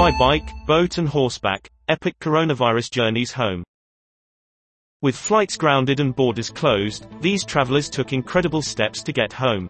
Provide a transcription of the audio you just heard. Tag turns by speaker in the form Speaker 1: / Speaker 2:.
Speaker 1: By bike, boat and horseback, epic coronavirus journeys home. With flights grounded and borders closed, these travelers took incredible steps to get home.